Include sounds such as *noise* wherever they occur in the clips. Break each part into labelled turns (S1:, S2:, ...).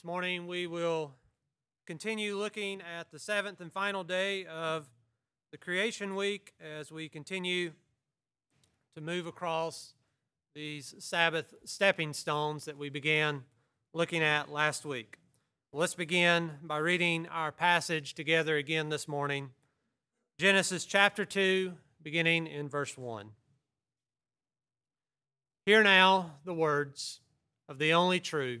S1: This morning we will continue looking at the seventh and final day of the creation week as we continue to move across these Sabbath stepping stones that we began looking at last week. Let's begin by reading our passage together again this morning Genesis chapter 2, beginning in verse 1. Hear now the words of the only true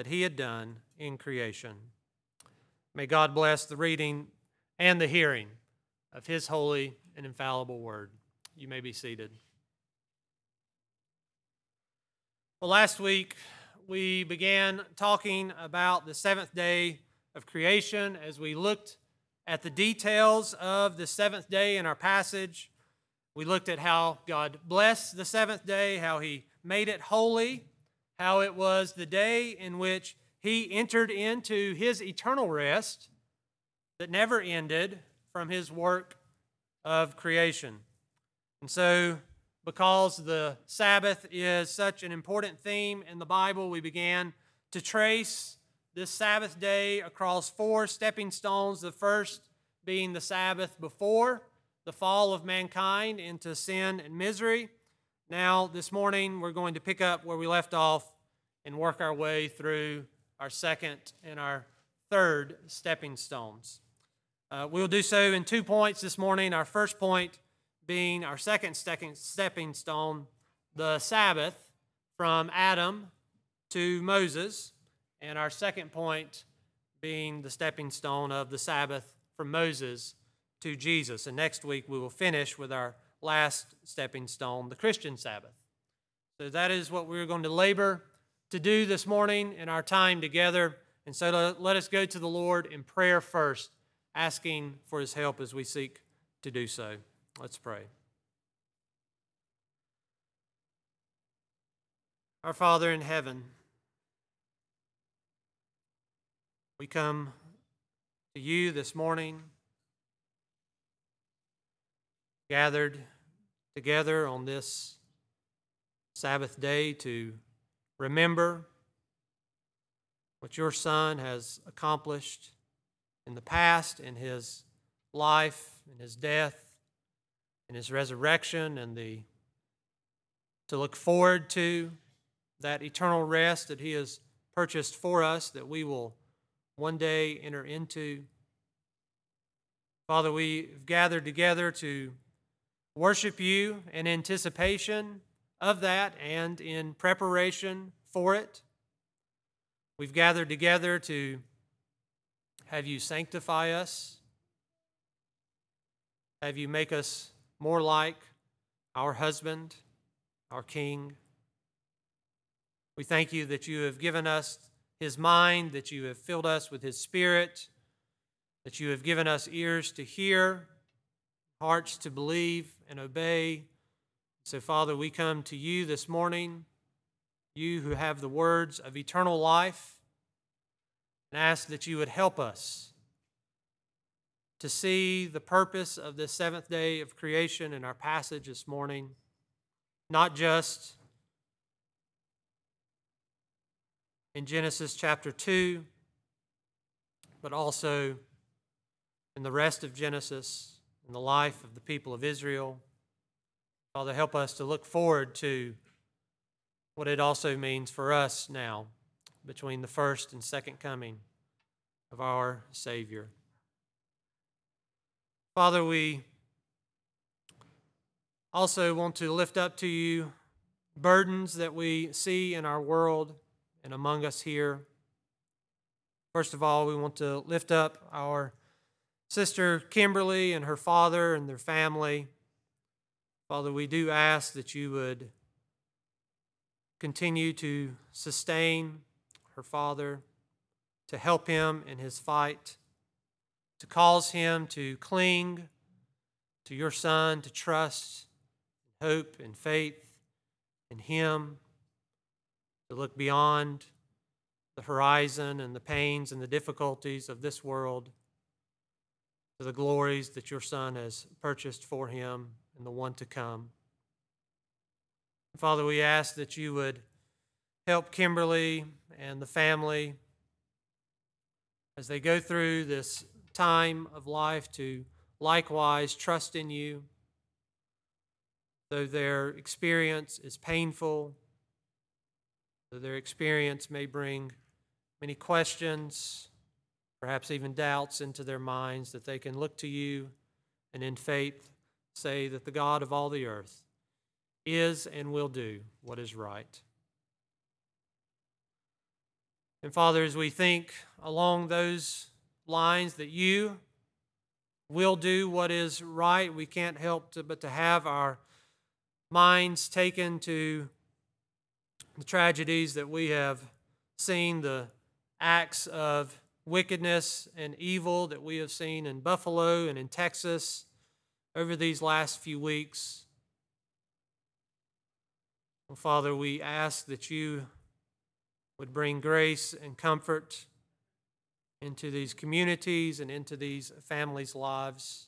S1: that he had done in creation. May God bless the reading and the hearing of his holy and infallible word. You may be seated. Well, last week we began talking about the seventh day of creation as we looked at the details of the seventh day in our passage. We looked at how God blessed the seventh day, how he made it holy, how it was the day in which he entered into his eternal rest that never ended from his work of creation. And so, because the Sabbath is such an important theme in the Bible, we began to trace this Sabbath day across four stepping stones. The first being the Sabbath before the fall of mankind into sin and misery. Now, this morning, we're going to pick up where we left off and work our way through our second and our third stepping stones. Uh, we'll do so in two points this morning. Our first point being our second stepping stone, the Sabbath from Adam to Moses, and our second point being the stepping stone of the Sabbath from Moses to Jesus. And next week we will finish with our last stepping stone, the Christian Sabbath. So that is what we're going to labor to do this morning in our time together. And so let us go to the Lord in prayer first, asking for his help as we seek to do so. Let's pray. Our Father in heaven, we come to you this morning gathered together on this Sabbath day to remember what your Son has accomplished in the past, in his life, in his death, in his resurrection, and the to look forward to that eternal rest that he has purchased for us that we will one day enter into. Father, we've gathered together to worship you in anticipation of that and in preparation for it. We've gathered together to have you sanctify us, have you make us more like our husband, our king. We thank you that you have given us his mind, that you have filled us with his spirit, that you have given us ears to hear hearts to believe and obey. So, Father, we come to you this morning, you who have the words of eternal life, and ask that you would help us to see the purpose of this seventh day of creation in our passage this morning, not just in Genesis chapter 2, but also in the rest of Genesis in the life of the people of Israel. Father, help us to look forward to what it also means for us now between the first and second coming of our Savior. Father, we also want to lift up to you burdens that we see in our world and among us here. First of all, we want to lift up our Sister Kimberly and her father and their family. Father, we do ask that you would continue to sustain her father, to help him in his fight, to cause him to cling to your Son, to trust, hope, and faith in him, to look beyond the horizon and the pains and the difficulties of this world to the glories that your Son has purchased for him and the one to come. Father, we ask that you would help Kimberly and the family as they go through this time of life to likewise trust in you. Though their experience is painful, though their experience may bring many questions, perhaps even doubts into their minds, that they can look to you and in faith say that the God of all the earth is and will do what is right. And Father, as we think along those lines that you will do what is right, we can't help to, but to have our minds taken to the tragedies that we have seen, the acts of wickedness and evil that we have seen in Buffalo and in Texas over these last few weeks. Well, Father, we ask that you would bring grace and comfort into these communities and into these families' lives.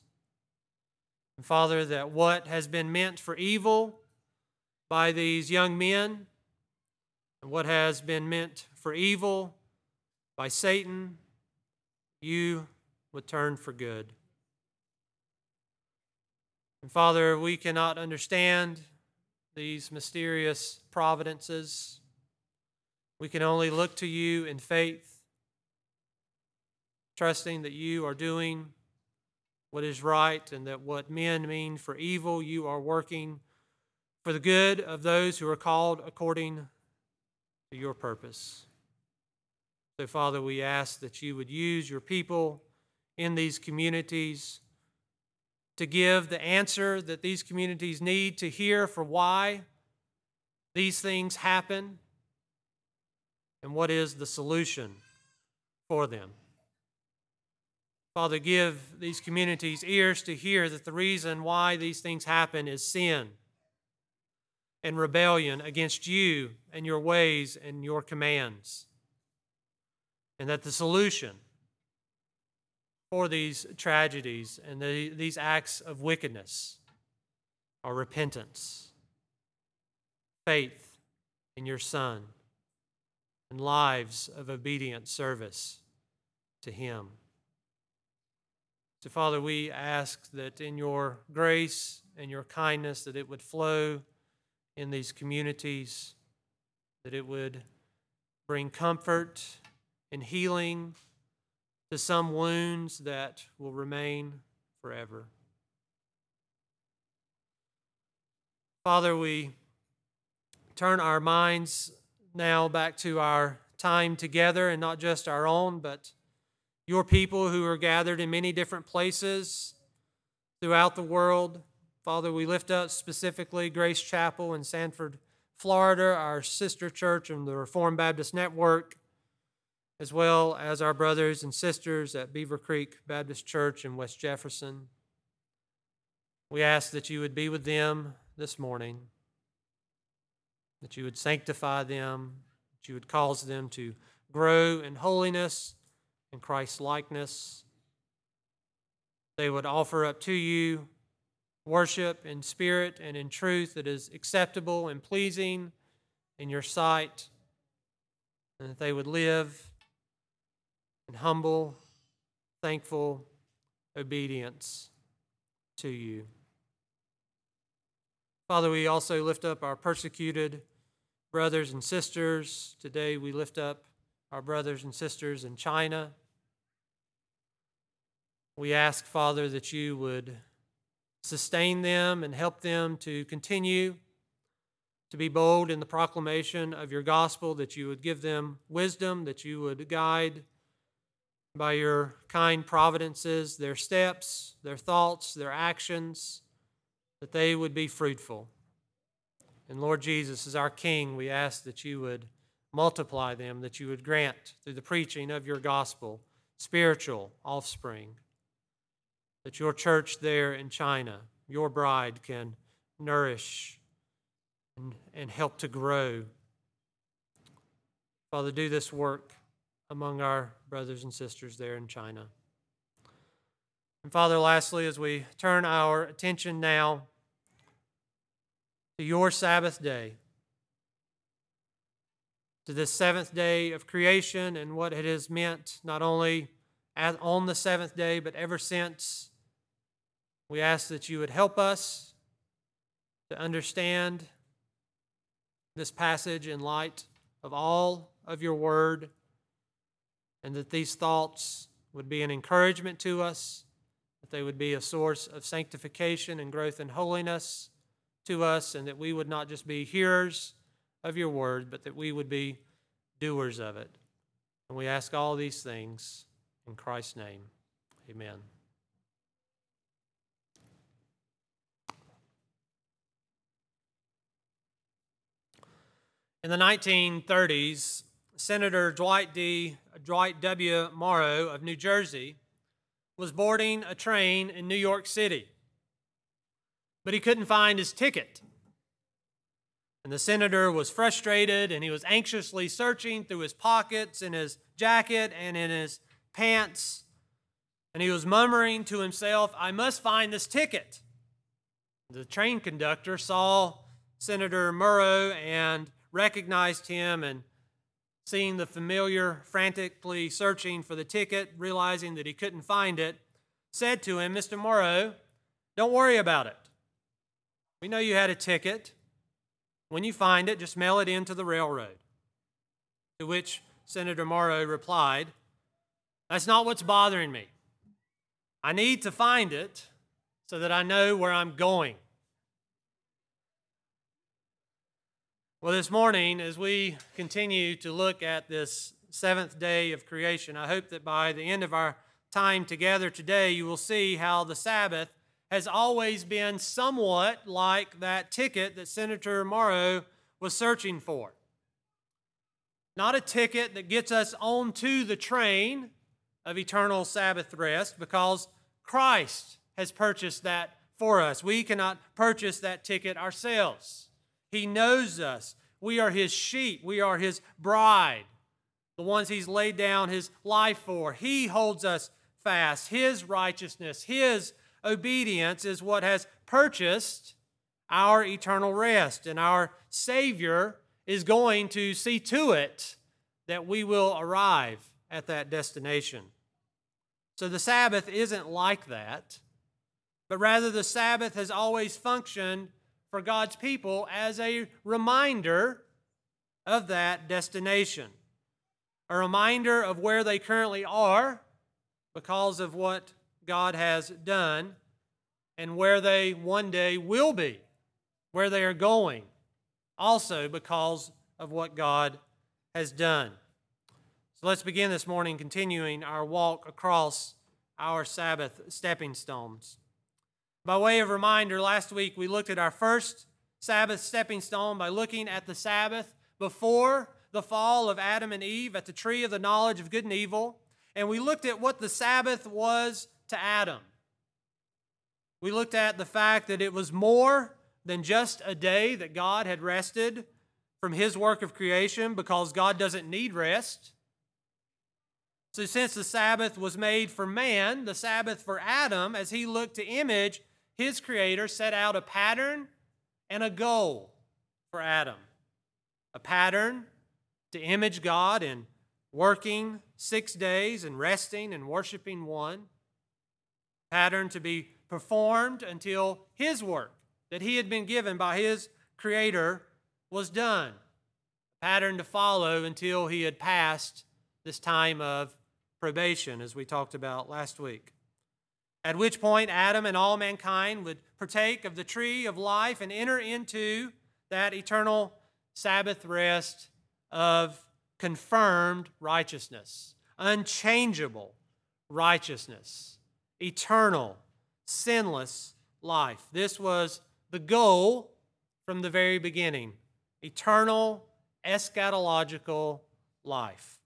S1: And Father, that what has been meant for evil by these young men and what has been meant for evil by Satan, you would turn for good. And Father, we cannot understand these mysterious providences. We can only look to you in faith, trusting that you are doing what is right and that what men mean for evil, you are working for the good of those who are called according to your purpose. So, Father, we ask that you would use your people in these communities to give the answer that these communities need to hear for why these things happen and what is the solution for them. Father, give these communities ears to hear that the reason why these things happen is sin and rebellion against you and your ways and your commands. And that the solution for these tragedies and the, these acts of wickedness are repentance, faith in your Son, and lives of obedient service to Him. So, Father, we ask that in your grace and your kindness, that it would flow in these communities, that it would bring comfort and healing to some wounds that will remain forever. Father, we turn our minds now back to our time together and not just our own, but your people who are gathered in many different places throughout the world. Father, we lift up specifically Grace Chapel in Sanford, Florida, our sister church and the Reformed Baptist Network as well as our brothers and sisters at Beaver Creek Baptist Church in West Jefferson. We ask that you would be with them this morning, that you would sanctify them, that you would cause them to grow in holiness and Christ likeness. They would offer up to you worship in spirit and in truth that is acceptable and pleasing in your sight, and that they would live and humble, thankful obedience to you. Father, we also lift up our persecuted brothers and sisters. Today we lift up our brothers and sisters in China. We ask, Father, that you would sustain them and help them to continue to be bold in the proclamation of your gospel, that you would give them wisdom, that you would guide by your kind providences, their steps, their thoughts, their actions, that they would be fruitful. And Lord Jesus, as our King, we ask that you would multiply them, that you would grant through the preaching of your gospel spiritual offspring, that your church there in China, your bride, can nourish and, and help to grow. Father, do this work among our brothers and sisters there in China. And Father, lastly, as we turn our attention now to your Sabbath day, to this seventh day of creation and what it has meant not only on the seventh day, but ever since, we ask that you would help us to understand this passage in light of all of your word, and that these thoughts would be an encouragement to us, that they would be a source of sanctification and growth in holiness to us, and that we would not just be hearers of your word, but that we would be doers of it. And we ask all these things in Christ's name. Amen. In the 1930s, Senator Dwight D. Dwight W. Morrow of New Jersey was boarding a train in New York City, but he couldn't find his ticket. And the senator was frustrated and he was anxiously searching through his pockets, in his jacket, and in his pants. And he was murmuring to himself, I must find this ticket. The train conductor saw Senator Morrow and recognized him and seeing the familiar, frantically searching for the ticket, realizing that he couldn't find it, said to him, Mr. Morrow, don't worry about it. We know you had a ticket. When you find it, just mail it in to the railroad. To which Senator Morrow replied, That's not what's bothering me. I need to find it so that I know where I'm going. Well, this morning, as we continue to look at this seventh day of creation, I hope that by the end of our time together today, you will see how the Sabbath has always been somewhat like that ticket that Senator Morrow was searching for. Not a ticket that gets us onto the train of eternal Sabbath rest because Christ has purchased that for us. We cannot purchase that ticket ourselves. He knows us. We are His sheep, we are His bride, the ones He's laid down His life for. He holds us fast. His righteousness, His obedience is what has purchased our eternal rest. And our Savior is going to see to it that we will arrive at that destination. So the Sabbath isn't like that, but rather the Sabbath has always functioned for God's people as a reminder of that destination, a reminder of where they currently are because of what God has done, and where they one day will be, where they are going, also because of what God has done. So let's begin this morning continuing our walk across our Sabbath stepping stones. By way of reminder, last week we looked at our first Sabbath stepping stone by looking at the Sabbath before the fall of Adam and Eve at the tree of the knowledge of good and evil. And we looked at what the Sabbath was to Adam. We looked at the fact that it was more than just a day that God had rested from his work of creation because God doesn't need rest. So, since the Sabbath was made for man, the Sabbath for Adam, as he looked to image his Creator set out a pattern and a goal for Adam. A pattern to image God in working six days and resting and worshiping one. Pattern to be performed until his work that he had been given by his Creator was done. A Pattern to follow until he had passed this time of probation, as we talked about last week at which point Adam and all mankind would partake of the tree of life and enter into that eternal Sabbath rest of confirmed righteousness, unchangeable righteousness, eternal, sinless life. This was the goal from the very beginning eternal eschatological life.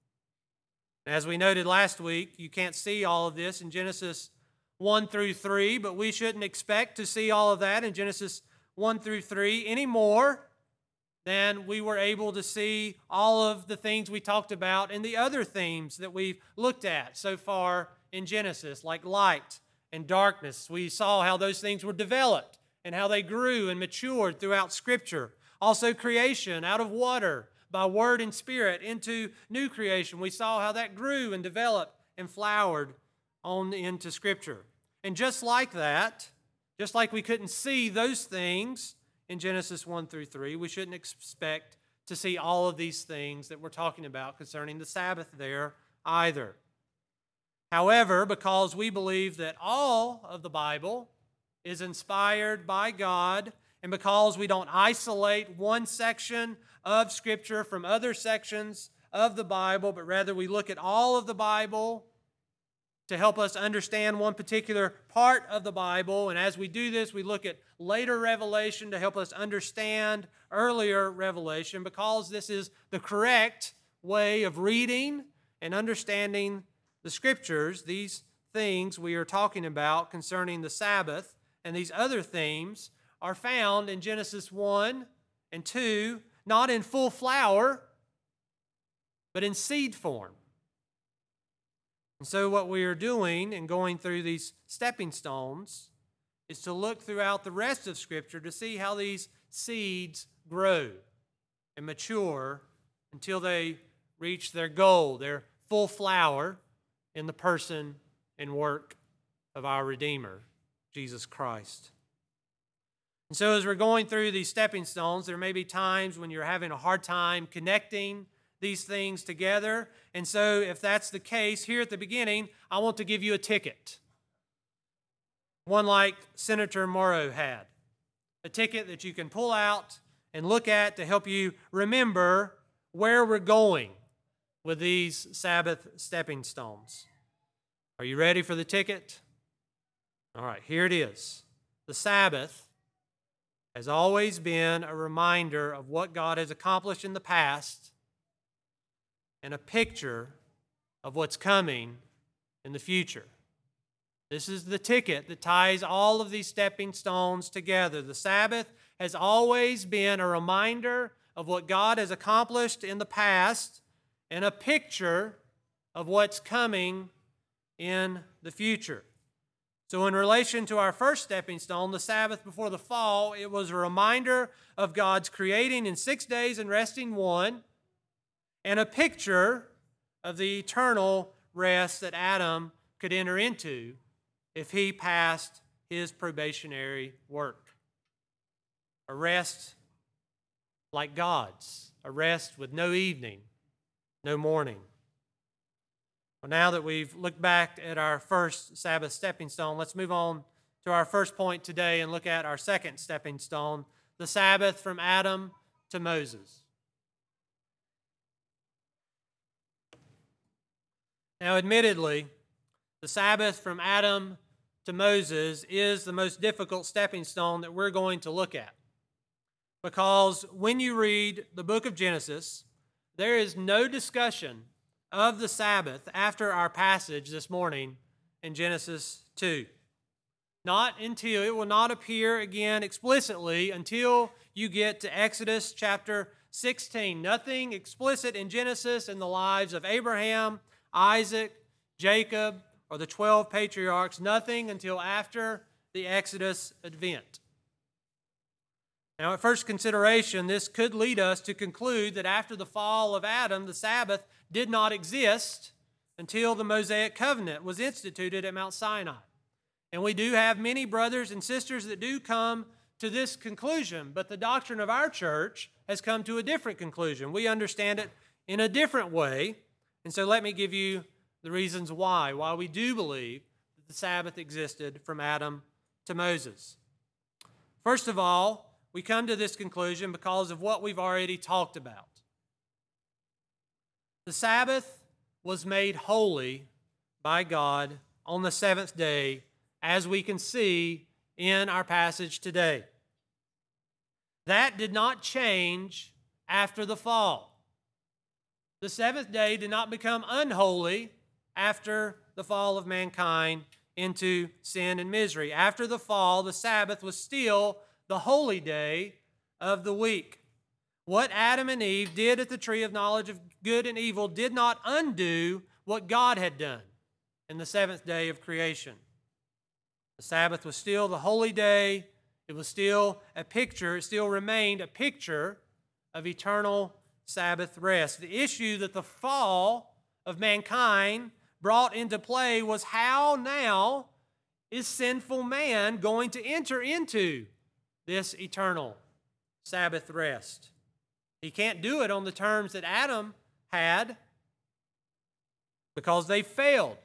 S1: As we noted last week, you can't see all of this in Genesis 1 through 3, but we shouldn't expect to see all of that in Genesis 1 through 3 any more than we were able to see all of the things we talked about in the other themes that we've looked at so far in Genesis, like light and darkness. We saw how those things were developed and how they grew and matured throughout Scripture. Also, creation out of water by word and spirit into new creation. We saw how that grew and developed and flowered on into Scripture. And just like that, just like we couldn't see those things in Genesis 1 through 3, we shouldn't expect to see all of these things that we're talking about concerning the Sabbath there either. However, because we believe that all of the Bible is inspired by God, and because we don't isolate one section of Scripture from other sections of the Bible, but rather we look at all of the Bible to help us understand one particular part of the Bible. And as we do this, we look at later revelation to help us understand earlier revelation because this is the correct way of reading and understanding the scriptures. These things we are talking about concerning the Sabbath and these other themes are found in Genesis 1 and 2, not in full flower, but in seed form. And so, what we are doing and going through these stepping stones is to look throughout the rest of Scripture to see how these seeds grow and mature until they reach their goal, their full flower in the person and work of our Redeemer, Jesus Christ. And so, as we're going through these stepping stones, there may be times when you're having a hard time connecting these things together. And so, if that's the case, here at the beginning, I want to give you a ticket. One like Senator Morrow had. A ticket that you can pull out and look at to help you remember where we're going with these Sabbath stepping stones. Are you ready for the ticket? All right, here it is. The Sabbath has always been a reminder of what God has accomplished in the past and a picture of what's coming in the future. This is the ticket that ties all of these stepping stones together. The Sabbath has always been a reminder of what God has accomplished in the past and a picture of what's coming in the future. So, in relation to our first stepping stone, the Sabbath before the fall, it was a reminder of God's creating in six days and resting one and a picture of the eternal rest that Adam could enter into if he passed his probationary work. A rest like God's, a rest with no evening, no morning. Well, now that we've looked back at our first Sabbath stepping stone, let's move on to our first point today and look at our second stepping stone the Sabbath from Adam to Moses. Now, admittedly, the Sabbath from Adam to Moses is the most difficult stepping stone that we're going to look at. Because when you read the book of Genesis, there is no discussion of the Sabbath after our passage this morning in Genesis 2. Not until it will not appear again explicitly until you get to Exodus chapter 16. Nothing explicit in Genesis in the lives of Abraham, Isaac, Jacob, or the 12 patriarchs, nothing until after the Exodus event. Now, at first consideration, this could lead us to conclude that after the fall of Adam, the Sabbath did not exist until the Mosaic covenant was instituted at Mount Sinai. And we do have many brothers and sisters that do come to this conclusion, but the doctrine of our church has come to a different conclusion. We understand it in a different way. And so let me give you the reasons why, why we do believe that the Sabbath existed from Adam to Moses. First of all, we come to this conclusion because of what we've already talked about. The Sabbath was made holy by God on the seventh day, as we can see in our passage today. That did not change after the fall. The seventh day did not become unholy after the fall of mankind into sin and misery. After the fall, the Sabbath was still the holy day of the week. What Adam and Eve did at the tree of knowledge of good and evil did not undo what God had done in the seventh day of creation. The Sabbath was still the holy day. It was still a picture, it still remained a picture of eternal Sabbath rest. The issue that the fall of mankind brought into play was how now is sinful man going to enter into this eternal Sabbath rest? He can't do it on the terms that Adam had because they failed.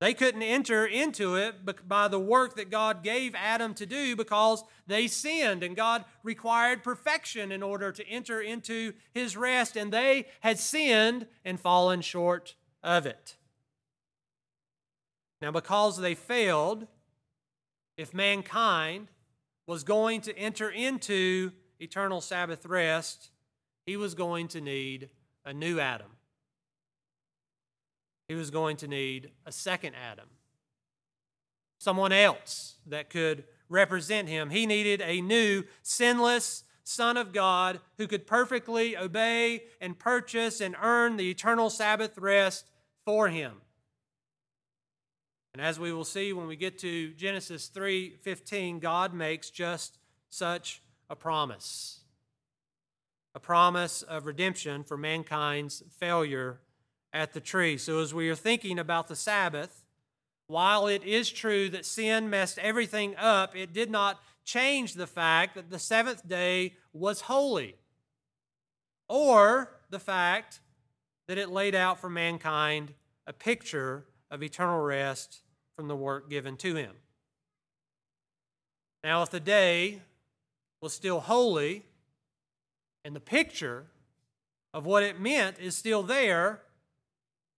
S1: They couldn't enter into it by the work that God gave Adam to do because they sinned, and God required perfection in order to enter into his rest, and they had sinned and fallen short of it. Now, because they failed, if mankind was going to enter into eternal Sabbath rest, he was going to need a new Adam he was going to need a second Adam, someone else that could represent him. He needed a new, sinless Son of God who could perfectly obey and purchase and earn the eternal Sabbath rest for him. And as we will see when we get to Genesis 3:15, God makes just such a promise. A promise of redemption for mankind's failure at the tree. So, as we are thinking about the Sabbath, while it is true that sin messed everything up, it did not change the fact that the seventh day was holy, or the fact that it laid out for mankind a picture of eternal rest from the work given to him. Now, if the day was still holy and the picture of what it meant is still there,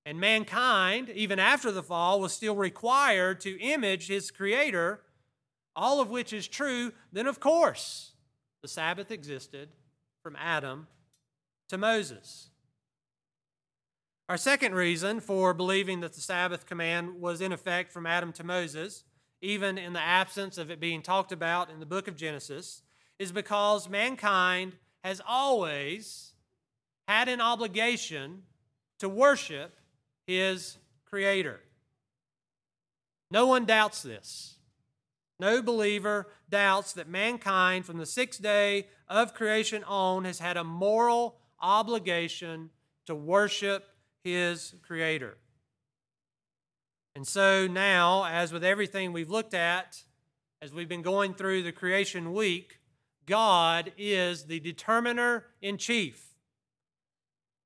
S1: and mankind, even after the fall, was still required to image his Creator, all of which is true, then of course the Sabbath existed from Adam to Moses. Our second reason for believing that the Sabbath command was in effect from Adam to Moses, even in the absence of it being talked about in the book of Genesis, is because mankind has always had an obligation to worship his creator. No one doubts this. No believer doubts that mankind, from the sixth day of creation on, has had a moral obligation to worship his creator. And so now, as with everything we've looked at, as we've been going through the creation week, God is the determiner in chief.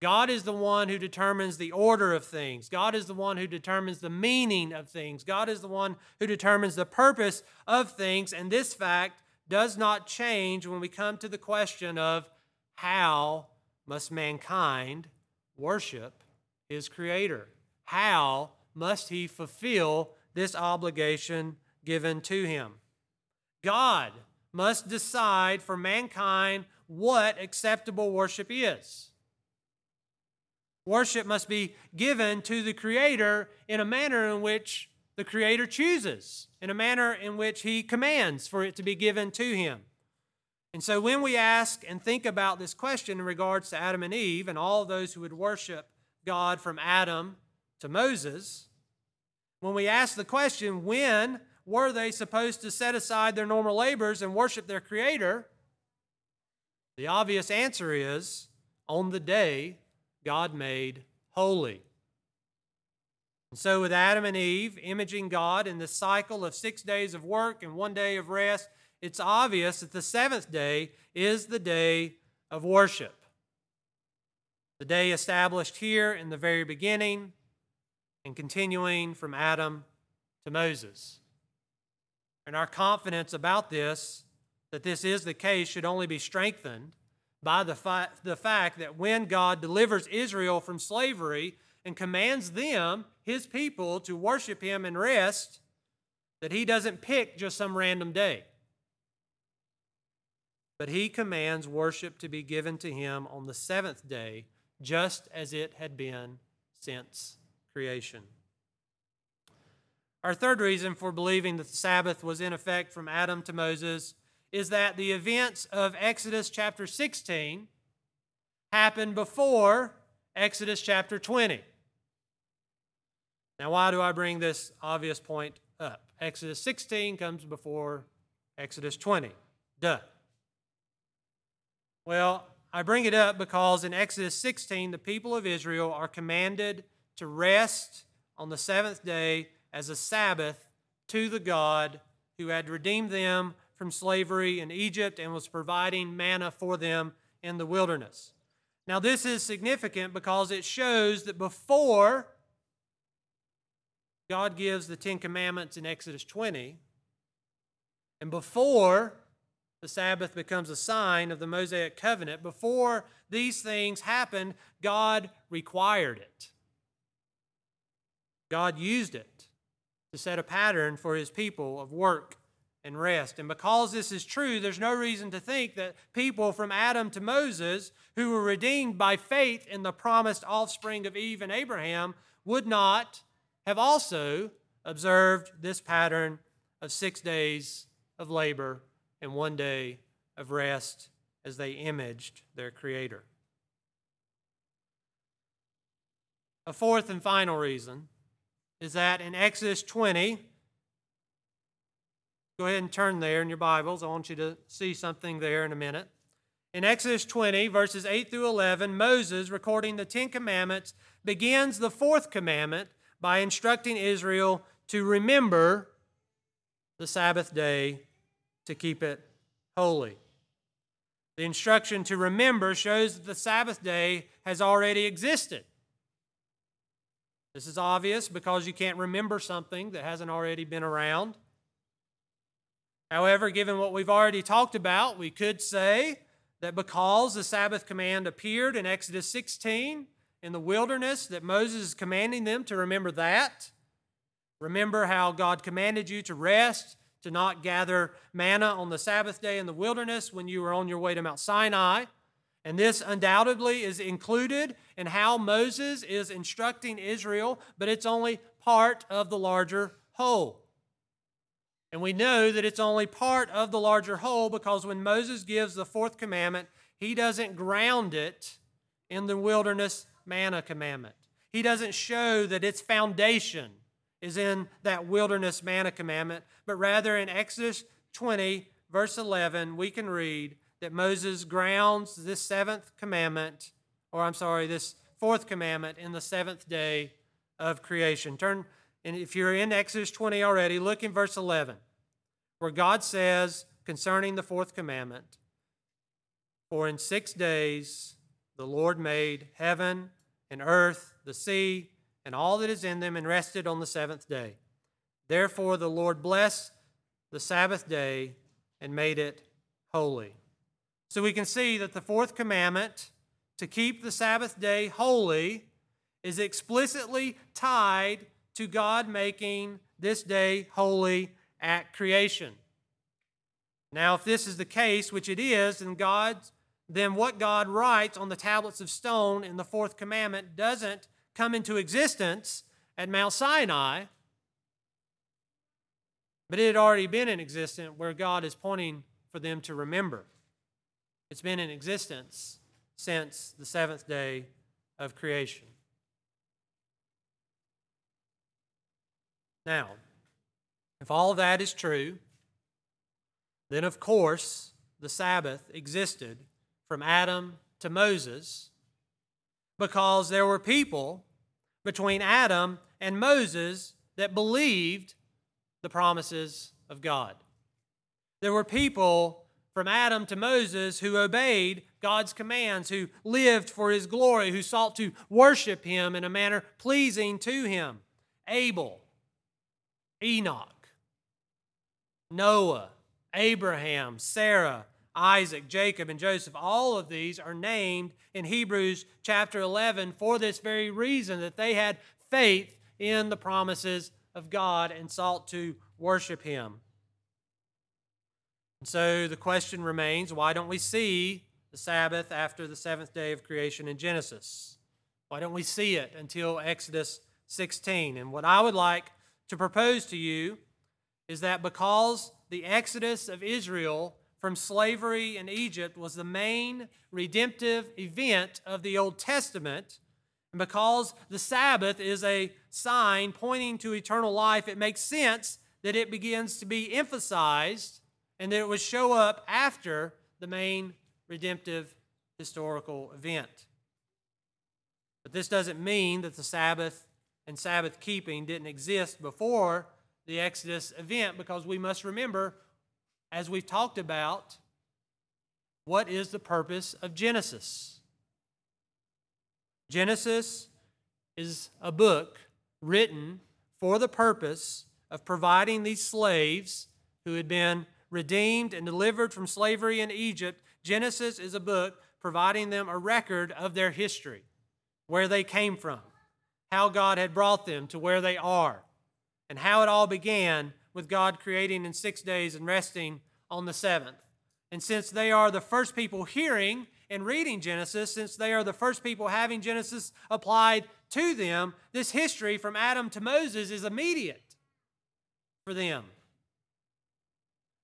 S1: God is the one who determines the order of things. God is the one who determines the meaning of things. God is the one who determines the purpose of things. And this fact does not change when we come to the question of how must mankind worship his Creator? How must he fulfill this obligation given to him? God must decide for mankind what acceptable worship is. Worship must be given to the Creator in a manner in which the Creator chooses, in a manner in which He commands for it to be given to Him. And so when we ask and think about this question in regards to Adam and Eve and all those who would worship God from Adam to Moses, when we ask the question, when were they supposed to set aside their normal labors and worship their Creator? The obvious answer is on the day God made holy. And so, with Adam and Eve imaging God in the cycle of six days of work and one day of rest, it's obvious that the seventh day is the day of worship. The day established here in the very beginning and continuing from Adam to Moses. And our confidence about this, that this is the case, should only be strengthened by the, fi- the fact that when God delivers Israel from slavery and commands them, his people, to worship him and rest, that he doesn't pick just some random day. but he commands worship to be given to him on the seventh day, just as it had been since creation. Our third reason for believing that the Sabbath was in effect from Adam to Moses is that the events of Exodus chapter 16 happened before Exodus chapter 20. Now, why do I bring this obvious point up? Exodus 16 comes before Exodus 20. Duh. Well, I bring it up because in Exodus 16, the people of Israel are commanded to rest on the seventh day as a Sabbath to the God who had redeemed them from slavery in Egypt and was providing manna for them in the wilderness. Now, this is significant because it shows that before God gives the Ten Commandments in Exodus 20, and before the Sabbath becomes a sign of the Mosaic covenant, before these things happened, God required it. God used it to set a pattern for his people of work and rest. And because this is true, there's no reason to think that people from Adam to Moses, who were redeemed by faith in the promised offspring of Eve and Abraham, would not have also observed this pattern of six days of labor and one day of rest as they imaged their Creator. A fourth and final reason is that in Exodus 20, go ahead and turn there in your Bibles. I want you to see something there in a minute. In Exodus 20, verses 8 through 11, Moses, recording the Ten Commandments, begins the fourth commandment by instructing Israel to remember the Sabbath day to keep it holy. The instruction to remember shows that the Sabbath day has already existed. This is obvious because you can't remember something that hasn't already been around. However, given what we've already talked about, we could say that because the Sabbath command appeared in Exodus 16 in the wilderness, that Moses is commanding them to remember that. Remember how God commanded you to rest to not gather manna on the Sabbath day in the wilderness when you were on your way to Mount Sinai. And this undoubtedly is included in how Moses is instructing Israel, but it's only part of the larger whole. And we know that it's only part of the larger whole because when Moses gives the fourth commandment, he doesn't ground it in the wilderness manna commandment. He doesn't show that its foundation is in that wilderness manna commandment, but rather in Exodus 20, verse 11, we can read that Moses grounds this seventh commandment, or I'm sorry, this fourth commandment in the seventh day of creation. Turn, and if you're in Exodus 20 already, look in verse 11, where God says concerning the fourth commandment, For in six days the Lord made heaven and earth, the sea, and all that is in them, and rested on the seventh day. Therefore, the Lord blessed the Sabbath day and made it holy. So we can see that the fourth commandment, to keep the Sabbath day holy, is explicitly tied to God making this day holy at creation. Now, if this is the case, which it is, then God, then what God writes on the tablets of stone in the fourth commandment doesn't come into existence at Mount Sinai, but it had already been in existence where God is pointing for them to remember. It's been in existence since the seventh day of creation. Now, if all that is true, then of course the Sabbath existed from Adam to Moses because there were people between Adam and Moses that believed the promises of God. There were people from Adam to Moses who obeyed God's commands, who lived for his glory, who sought to worship him in a manner pleasing to him. Abel, Enoch, Noah, Abraham, Sarah, Isaac, Jacob, and Joseph, all of these are named in Hebrews chapter 11 for this very reason that they had faith in the promises of God and sought to worship Him. And So the question remains why don't we see the Sabbath after the seventh day of creation in Genesis? Why don't we see it until Exodus 16? And what I would like to propose to you is that because the exodus of Israel from slavery in Egypt was the main redemptive event of the Old Testament, and because the Sabbath is a sign pointing to eternal life, it makes sense that it begins to be emphasized and that it would show up after the main redemptive historical event. But this doesn't mean that the Sabbath and Sabbath keeping didn't exist before the Exodus event because we must remember, as we've talked about, what is the purpose of Genesis? Genesis is a book written for the purpose of providing these slaves who had been redeemed and delivered from slavery in Egypt. Genesis is a book providing them a record of their history, where they came from, how God had brought them to where they are, and how it all began with God creating in six days and resting on the seventh. And since they are the first people hearing and reading Genesis, since they are the first people having Genesis applied to them, this history from Adam to Moses is immediate for them.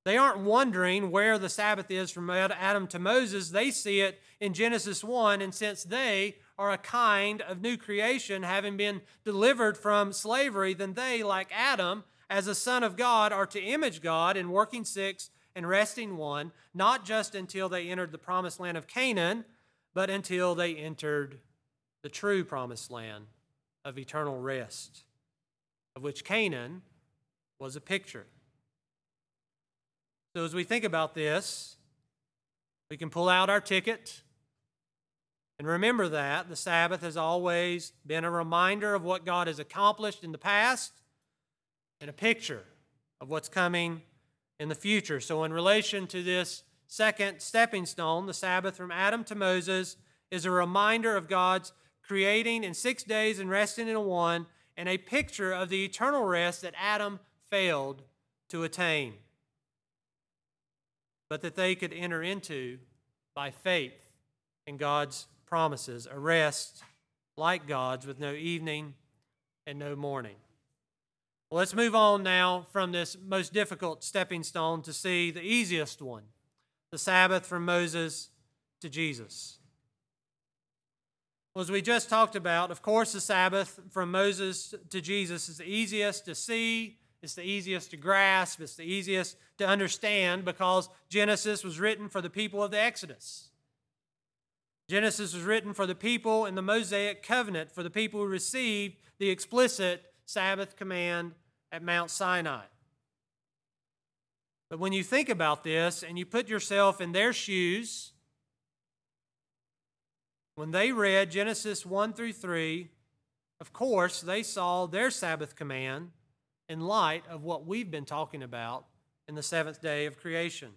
S1: They aren't wondering where the Sabbath is from Adam to Moses. They see it in Genesis 1, and since they are a kind of new creation, having been delivered from slavery, then they, like Adam, as a son of God, are to image God in working six and resting one, not just until they entered the promised land of Canaan, but until they entered the true promised land of eternal rest, of which Canaan was a picture. So, as we think about this, we can pull out our ticket and remember that the Sabbath has always been a reminder of what God has accomplished in the past and a picture of what's coming in the future. So, in relation to this second stepping stone, the Sabbath from Adam to Moses is a reminder of God's creating in six days and resting in one, and a picture of the eternal rest that Adam failed to attain but that they could enter into by faith in God's promises, a rest like God's with no evening and no morning. Well, let's move on now from this most difficult stepping stone to see the easiest one the Sabbath from Moses to Jesus. Well, as we just talked about, of course, the Sabbath from Moses to Jesus is the easiest to see it's the easiest to grasp, it's the easiest to understand because Genesis was written for the people of the Exodus. Genesis was written for the people in the Mosaic covenant, for the people who received the explicit Sabbath command at Mount Sinai. But when you think about this and you put yourself in their shoes, when they read Genesis 1 through 3, of course, they saw their Sabbath command in light of what we've been talking about in the seventh day of creation.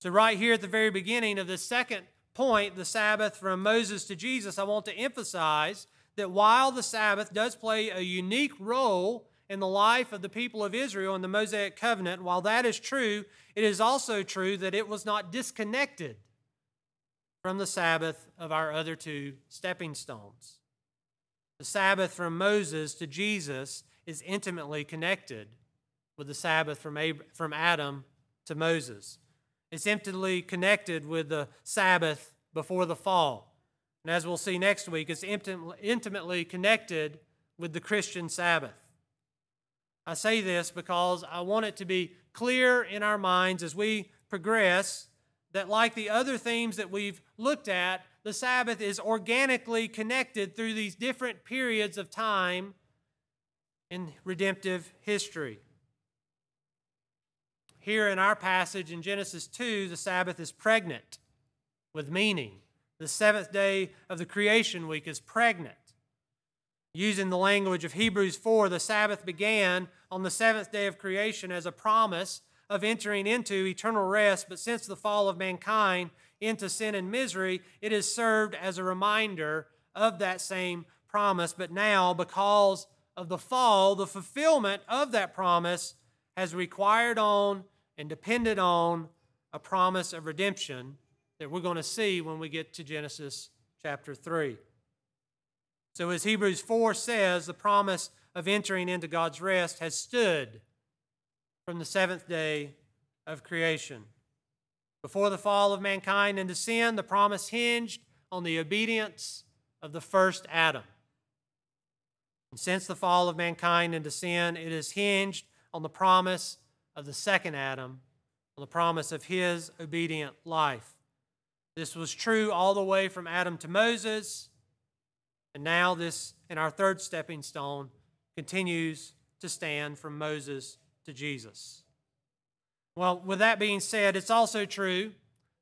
S1: So, right here at the very beginning of the second point, the Sabbath from Moses to Jesus, I want to emphasize that while the Sabbath does play a unique role in the life of the people of Israel in the Mosaic covenant, while that is true, it is also true that it was not disconnected from the Sabbath of our other two stepping stones. The Sabbath from Moses to Jesus is intimately connected with the Sabbath from, from Adam to Moses. It's intimately connected with the Sabbath before the fall. And as we'll see next week, it's intimately connected with the Christian Sabbath. I say this because I want it to be clear in our minds as we progress that, like the other themes that we've looked at, the Sabbath is organically connected through these different periods of time in redemptive history. Here in our passage in Genesis 2, the Sabbath is pregnant with meaning. The seventh day of the creation week is pregnant. Using the language of Hebrews 4, the Sabbath began on the seventh day of creation as a promise of entering into eternal rest, but since the fall of mankind into sin and misery, it has served as a reminder of that same promise. But now, because of the fall, the fulfillment of that promise has required on and depended on a promise of redemption that we're going to see when we get to Genesis chapter 3. So, as Hebrews 4 says, the promise of entering into God's rest has stood from the seventh day of creation. Before the fall of mankind into sin, the promise hinged on the obedience of the first Adam. And since the fall of mankind into sin, it is hinged on the promise of the second Adam, on the promise of his obedient life. This was true all the way from Adam to Moses, and now this, in our third stepping stone, continues to stand from Moses to Jesus. Well, with that being said, it's also true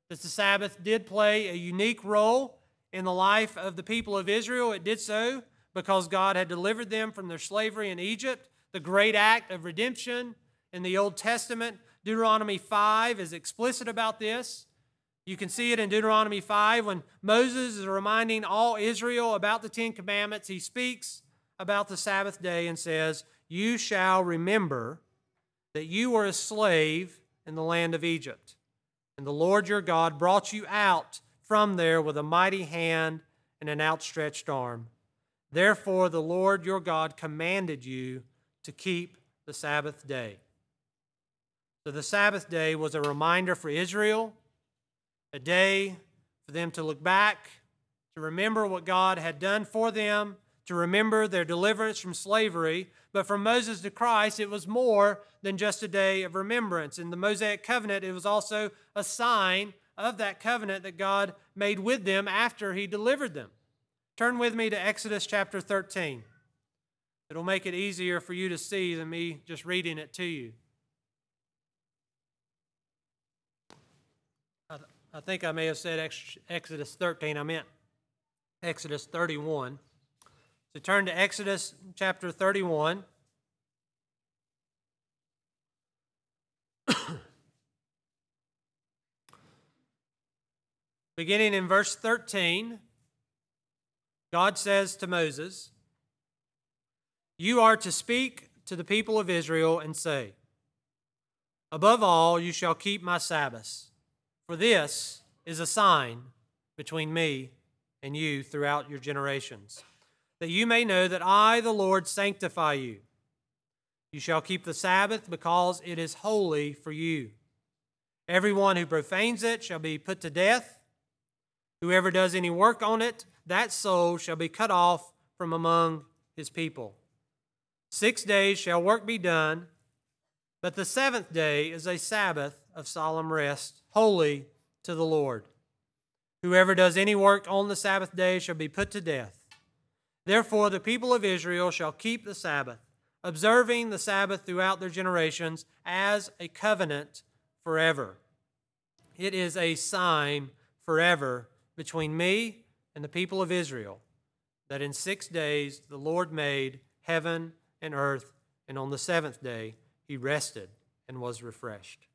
S1: that the Sabbath did play a unique role in the life of the people of Israel. It did so because God had delivered them from their slavery in Egypt. The great act of redemption in the Old Testament, Deuteronomy 5, is explicit about this. You can see it in Deuteronomy 5 when Moses is reminding all Israel about the Ten Commandments. He speaks about the Sabbath day and says, You shall remember that you were a slave in the land of Egypt. And the Lord your God brought you out from there with a mighty hand and an outstretched arm. Therefore, the Lord your God commanded you to keep the Sabbath day. So, the Sabbath day was a reminder for Israel, a day for them to look back, to remember what God had done for them, to remember their deliverance from slavery, but from Moses to Christ, it was more than just a day of remembrance. In the Mosaic covenant, it was also a sign of that covenant that God made with them after he delivered them. Turn with me to Exodus chapter 13. It'll make it easier for you to see than me just reading it to you. I think I may have said Exodus 13. I meant Exodus 31. So turn to Exodus chapter 31. *coughs* Beginning in verse 13, God says to Moses, You are to speak to the people of Israel and say, Above all, you shall keep my Sabbaths, for this is a sign between me and you throughout your generations that you may know that I, the Lord, sanctify you. You shall keep the Sabbath because it is holy for you. Everyone who profanes it shall be put to death. Whoever does any work on it, that soul shall be cut off from among his people. Six days shall work be done, but the seventh day is a Sabbath of solemn rest, holy to the Lord. Whoever does any work on the Sabbath day shall be put to death. Therefore, the people of Israel shall keep the Sabbath, observing the Sabbath throughout their generations as a covenant forever. It is a sign forever between me and the people of Israel that in six days the Lord made heaven and earth, and on the seventh day he rested and was refreshed.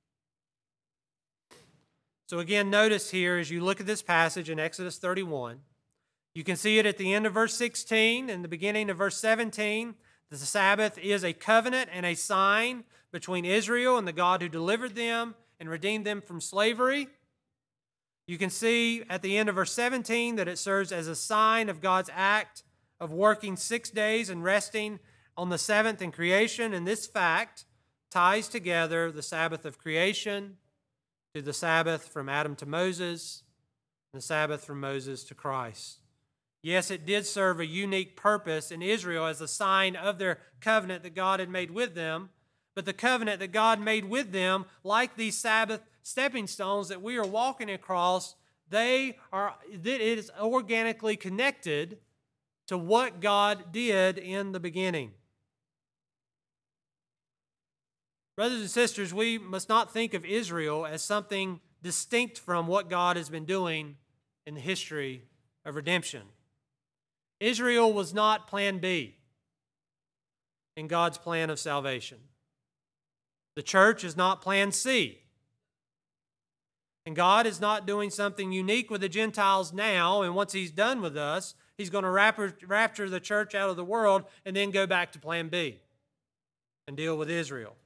S1: So, again, notice here as you look at this passage in Exodus 31 you can see it at the end of verse 16 and the beginning of verse 17. The Sabbath is a covenant and a sign between Israel and the God who delivered them and redeemed them from slavery. You can see at the end of verse 17 that it serves as a sign of God's act of working six days and resting on the seventh in creation. And this fact ties together the Sabbath of creation to the Sabbath from Adam to Moses, and the Sabbath from Moses to Christ. Yes, it did serve a unique purpose in Israel as a sign of their covenant that God had made with them. But the covenant that God made with them, like these Sabbath stepping stones that we are walking across, they are it is organically connected to what God did in the beginning. Brothers and sisters, we must not think of Israel as something distinct from what God has been doing in the history of redemption. Israel was not plan B in God's plan of salvation. The church is not plan C. And God is not doing something unique with the Gentiles now, and once He's done with us, He's going to rapture the church out of the world and then go back to plan B and deal with Israel.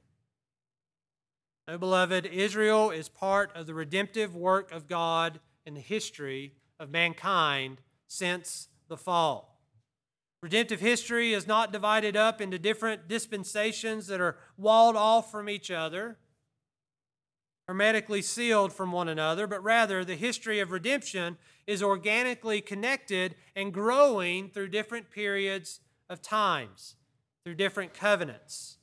S1: No, beloved, Israel is part of the redemptive work of God in the history of mankind since the fall. Redemptive history is not divided up into different dispensations that are walled off from each other, hermetically sealed from one another, but rather the history of redemption is organically connected and growing through different periods of times, through different covenants.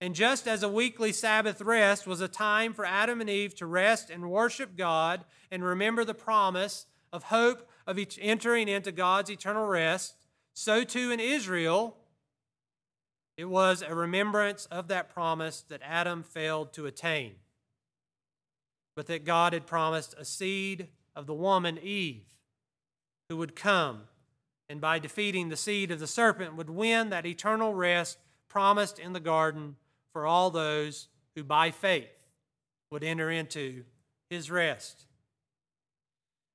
S1: And just as a weekly Sabbath rest was a time for Adam and Eve to rest and worship God and remember the promise of hope of entering into God's eternal rest, so too in Israel, it was a remembrance of that promise that Adam failed to attain. But that God had promised a seed of the woman, Eve, who would come and by defeating the seed of the serpent would win that eternal rest promised in the garden for all those who by faith would enter into his rest.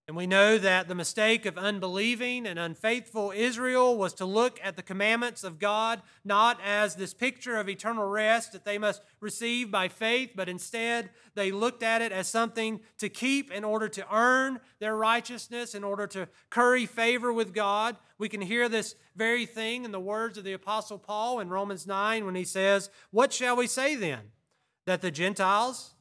S1: And we know that the mistake of unbelieving and unfaithful Israel was to look at the commandments of God not as this picture of eternal rest that they must receive by faith, but instead they looked at it as something to keep in order to earn their righteousness, in order to curry favor with God. We can hear this very thing in the words of the Apostle Paul in Romans 9 when he says, What shall we say then? That the Gentiles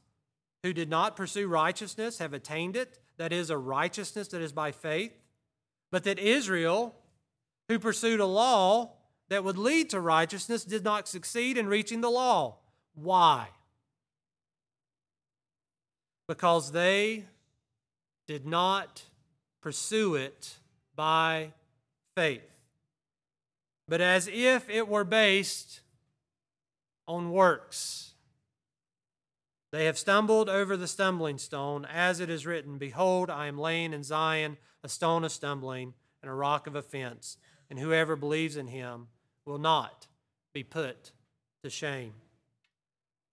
S1: who did not pursue righteousness have attained it? That is, a righteousness that is by faith, but that Israel, who pursued a law that would lead to righteousness, did not succeed in reaching the law. Why? Because they did not pursue it by faith, but as if it were based on works. They have stumbled over the stumbling stone, as it is written Behold, I am laying in Zion a stone of stumbling and a rock of offense, and whoever believes in him will not be put to shame.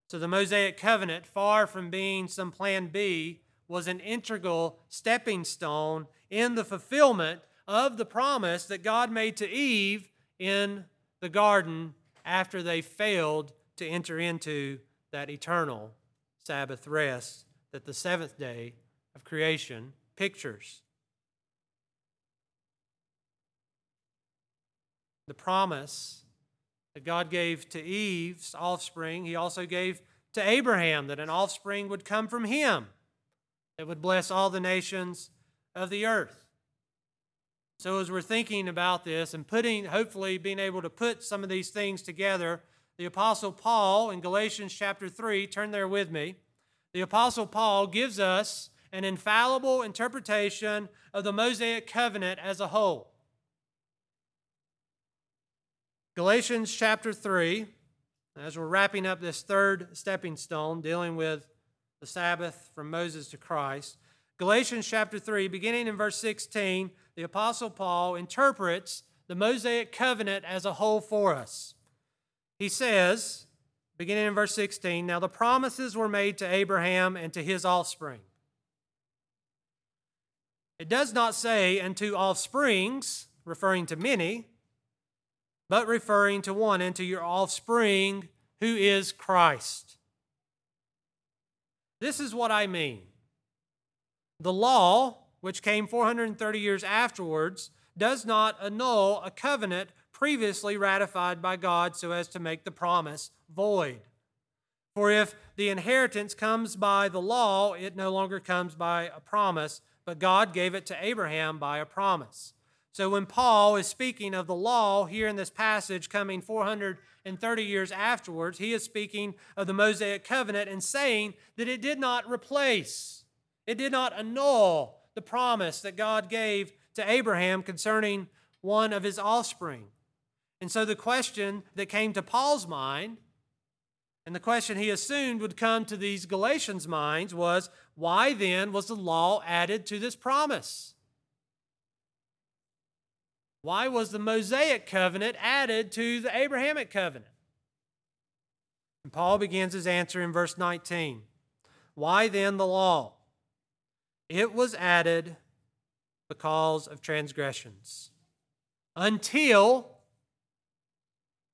S1: So the Mosaic covenant, far from being some plan B, was an integral stepping stone in the fulfillment of the promise that God made to Eve in the garden after they failed to enter into that eternal Sabbath rest that the seventh day of creation pictures. The promise that God gave to Eve's offspring, He also gave to Abraham that an offspring would come from him that would bless all the nations of the earth. So, as we're thinking about this and putting, hopefully, being able to put some of these things together, the Apostle Paul in Galatians chapter 3, turn there with me. The Apostle Paul gives us an infallible interpretation of the Mosaic covenant as a whole. Galatians chapter 3, as we're wrapping up this third stepping stone dealing with the Sabbath from Moses to Christ, Galatians chapter 3, beginning in verse 16, the Apostle Paul interprets the Mosaic covenant as a whole for us. He says, beginning in verse 16 Now the promises were made to Abraham and to his offspring. It does not say, and to offsprings, referring to many, but referring to one, and to your offspring, who is Christ. This is what I mean. The law, which came 430 years afterwards, does not annul a covenant previously ratified by God so as to make the promise void. For if the inheritance comes by the law, it no longer comes by a promise, but God gave it to Abraham by a promise. So when Paul is speaking of the law here in this passage coming 430 years afterwards, he is speaking of the Mosaic covenant and saying that it did not replace, it did not annul the promise that God gave to Abraham concerning one of his offspring. And so the question that came to Paul's mind, and the question he assumed would come to these Galatians' minds was why then was the law added to this promise? Why was the Mosaic covenant added to the Abrahamic covenant? And Paul begins his answer in verse 19. Why then the law? It was added because of transgressions. Until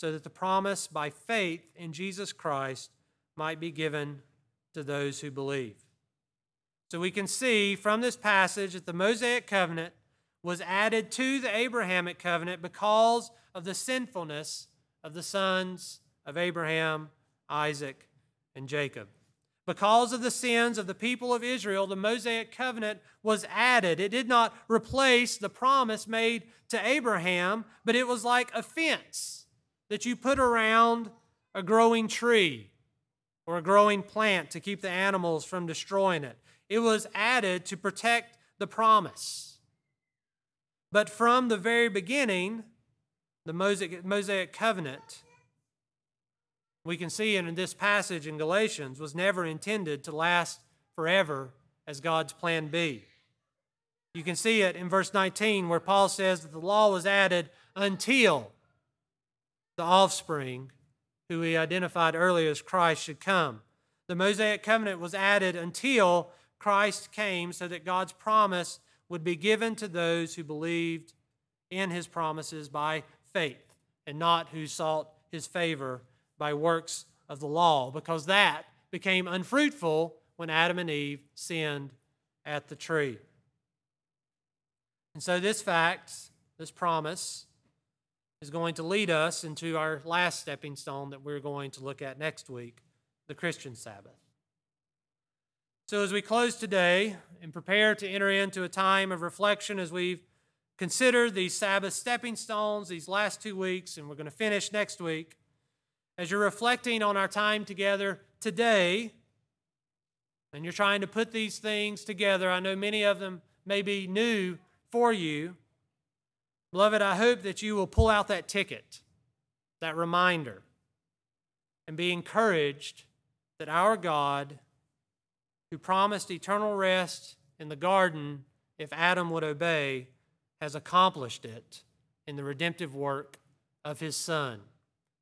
S1: so that the promise by faith in Jesus Christ might be given to those who believe. So we can see from this passage that the Mosaic covenant was added to the Abrahamic covenant because of the sinfulness of the sons of Abraham, Isaac, and Jacob. Because of the sins of the people of Israel, the Mosaic covenant was added. It did not replace the promise made to Abraham, but it was like a fence that you put around a growing tree or a growing plant to keep the animals from destroying it. It was added to protect the promise. But from the very beginning, the Mosaic, Mosaic covenant, we can see in this passage in Galatians, was never intended to last forever as God's plan B. You can see it in verse 19 where Paul says that the law was added until the offspring, who he identified earlier as Christ, should come. The Mosaic covenant was added until Christ came so that God's promise would be given to those who believed in his promises by faith and not who sought his favor by works of the law, because that became unfruitful when Adam and Eve sinned at the tree. And so, this fact, this promise, is going to lead us into our last stepping stone that we're going to look at next week the Christian Sabbath. So, as we close today and prepare to enter into a time of reflection as we've considered these Sabbath stepping stones these last two weeks, and we're going to finish next week, as you're reflecting on our time together today, and you're trying to put these things together, I know many of them may be new for you. Beloved, I hope that you will pull out that ticket, that reminder, and be encouraged that our God who promised eternal rest in the garden if Adam would obey, has accomplished it in the redemptive work of his Son.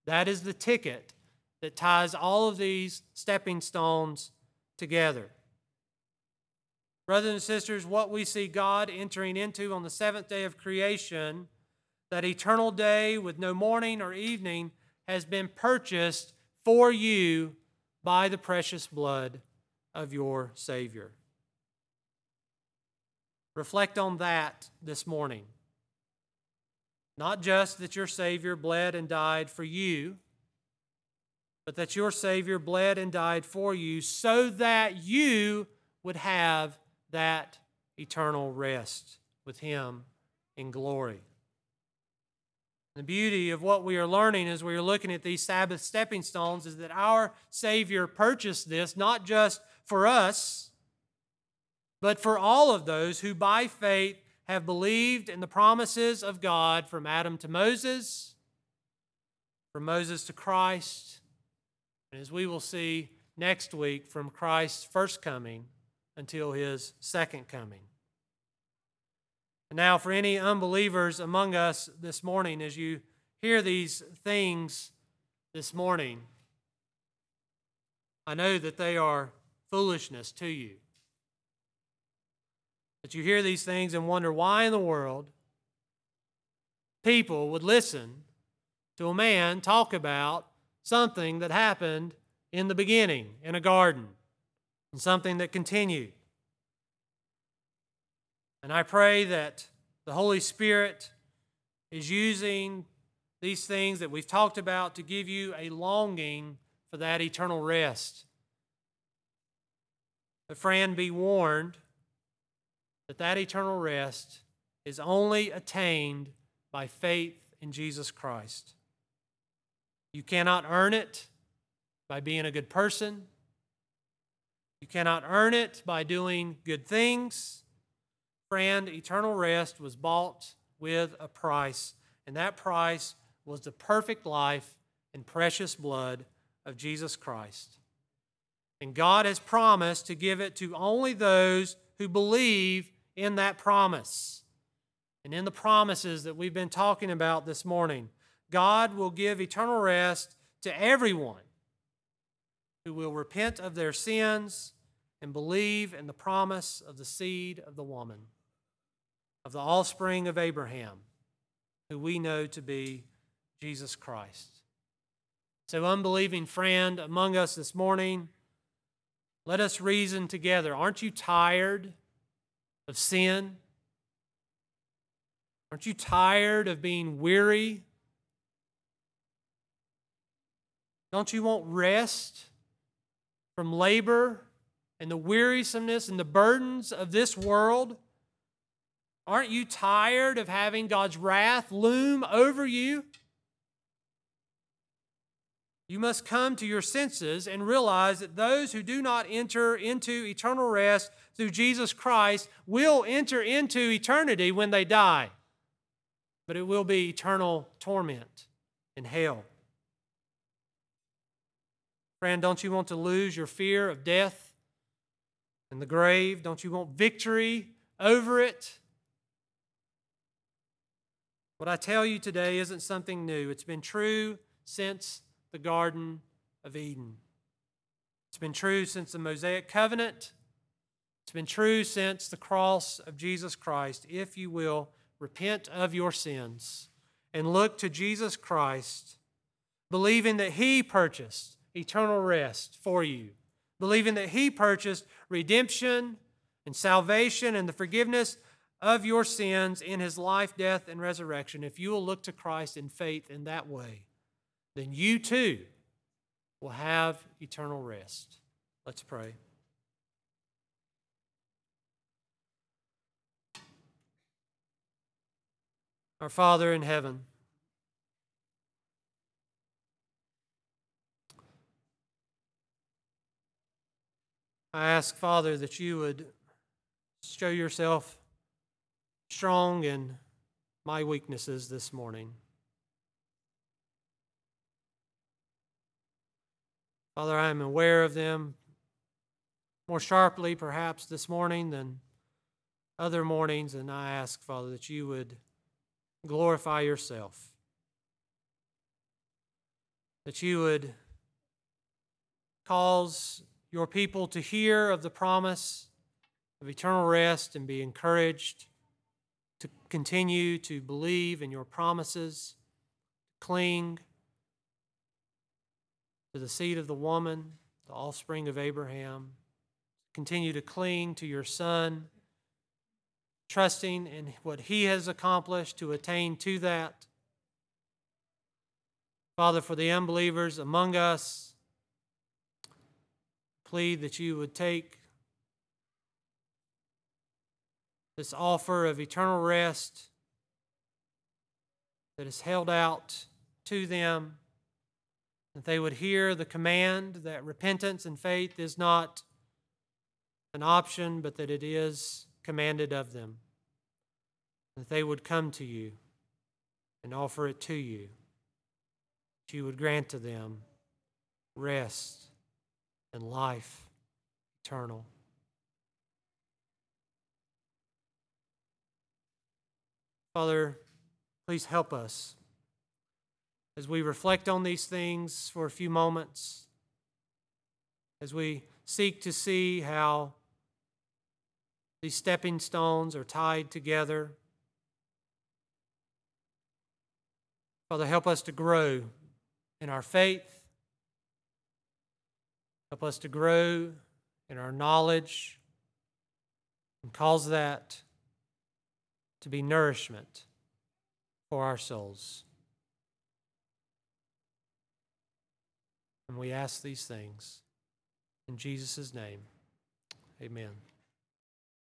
S1: That is the ticket that ties all of these stepping stones together. Brothers and sisters, what we see God entering into on the seventh day of creation, that eternal day with no morning or evening, has been purchased for you by the precious blood of your Savior. Reflect on that this morning. Not just that your Savior bled and died for you, but that your Savior bled and died for you so that you would have that eternal rest with Him in glory. The beauty of what we are learning as we are looking at these Sabbath stepping stones is that our Savior purchased this not just for us, but for all of those who by faith have believed in the promises of God from Adam to Moses, from Moses to Christ, and as we will see next week, from Christ's first coming until his second coming. Now, for any unbelievers among us this morning, as you hear these things this morning, I know that they are foolishness to you. That you hear these things and wonder why in the world people would listen to a man talk about something that happened in the beginning in a garden and something that continued. And I pray that the Holy Spirit is using these things that we've talked about to give you a longing for that eternal rest but, friend, be warned that that eternal rest is only attained by faith in Jesus Christ. You cannot earn it by being a good person. You cannot earn it by doing good things. Friend, eternal rest was bought with a price, and that price was the perfect life and precious blood of Jesus Christ. And God has promised to give it to only those who believe in that promise. And in the promises that we've been talking about this morning, God will give eternal rest to everyone who will repent of their sins and believe in the promise of the seed of the woman, of the offspring of Abraham, who we know to be Jesus Christ. So, unbelieving friend among us this morning, let us reason together. Aren't you tired of sin? Aren't you tired of being weary? Don't you want rest from labor and the wearisomeness and the burdens of this world? Aren't you tired of having God's wrath loom over you? You must come to your senses and realize that those who do not enter into eternal rest through Jesus Christ will enter into eternity when they die, but it will be eternal torment in hell. Friend, don't you want to lose your fear of death and the grave? Don't you want victory over it? What I tell you today isn't something new. It's been true since the Garden of Eden. It's been true since the Mosaic covenant. It's been true since the cross of Jesus Christ. If you will, repent of your sins and look to Jesus Christ, believing that He purchased eternal rest for you, believing that He purchased redemption and salvation and the forgiveness of your sins in His life, death, and resurrection. If you will look to Christ in faith in that way, then you too will have eternal rest. Let's pray. Our Father in heaven, I ask, Father, that you would show yourself strong in my weaknesses this morning. Father, I am aware of them more sharply, perhaps, this morning than other mornings, and I ask, Father, that you would glorify yourself, that you would cause your people to hear of the promise of eternal rest and be encouraged to continue to believe in your promises, cling to the seed of the woman, the offspring of Abraham. Continue to cling to your Son, trusting in what He has accomplished to attain to that. Father, for the unbelievers among us, plead that you would take this offer of eternal rest that is held out to them that they would hear the command that repentance and faith is not an option, but that it is commanded of them. That they would come to you and offer it to you. That you would grant to them rest and life eternal. Father, please help us as we reflect on these things for a few moments, as we seek to see how these stepping stones are tied together. Father, help us to grow in our faith. Help us to grow in our knowledge and cause that to be nourishment for our souls. And we ask these things in Jesus' name. Amen.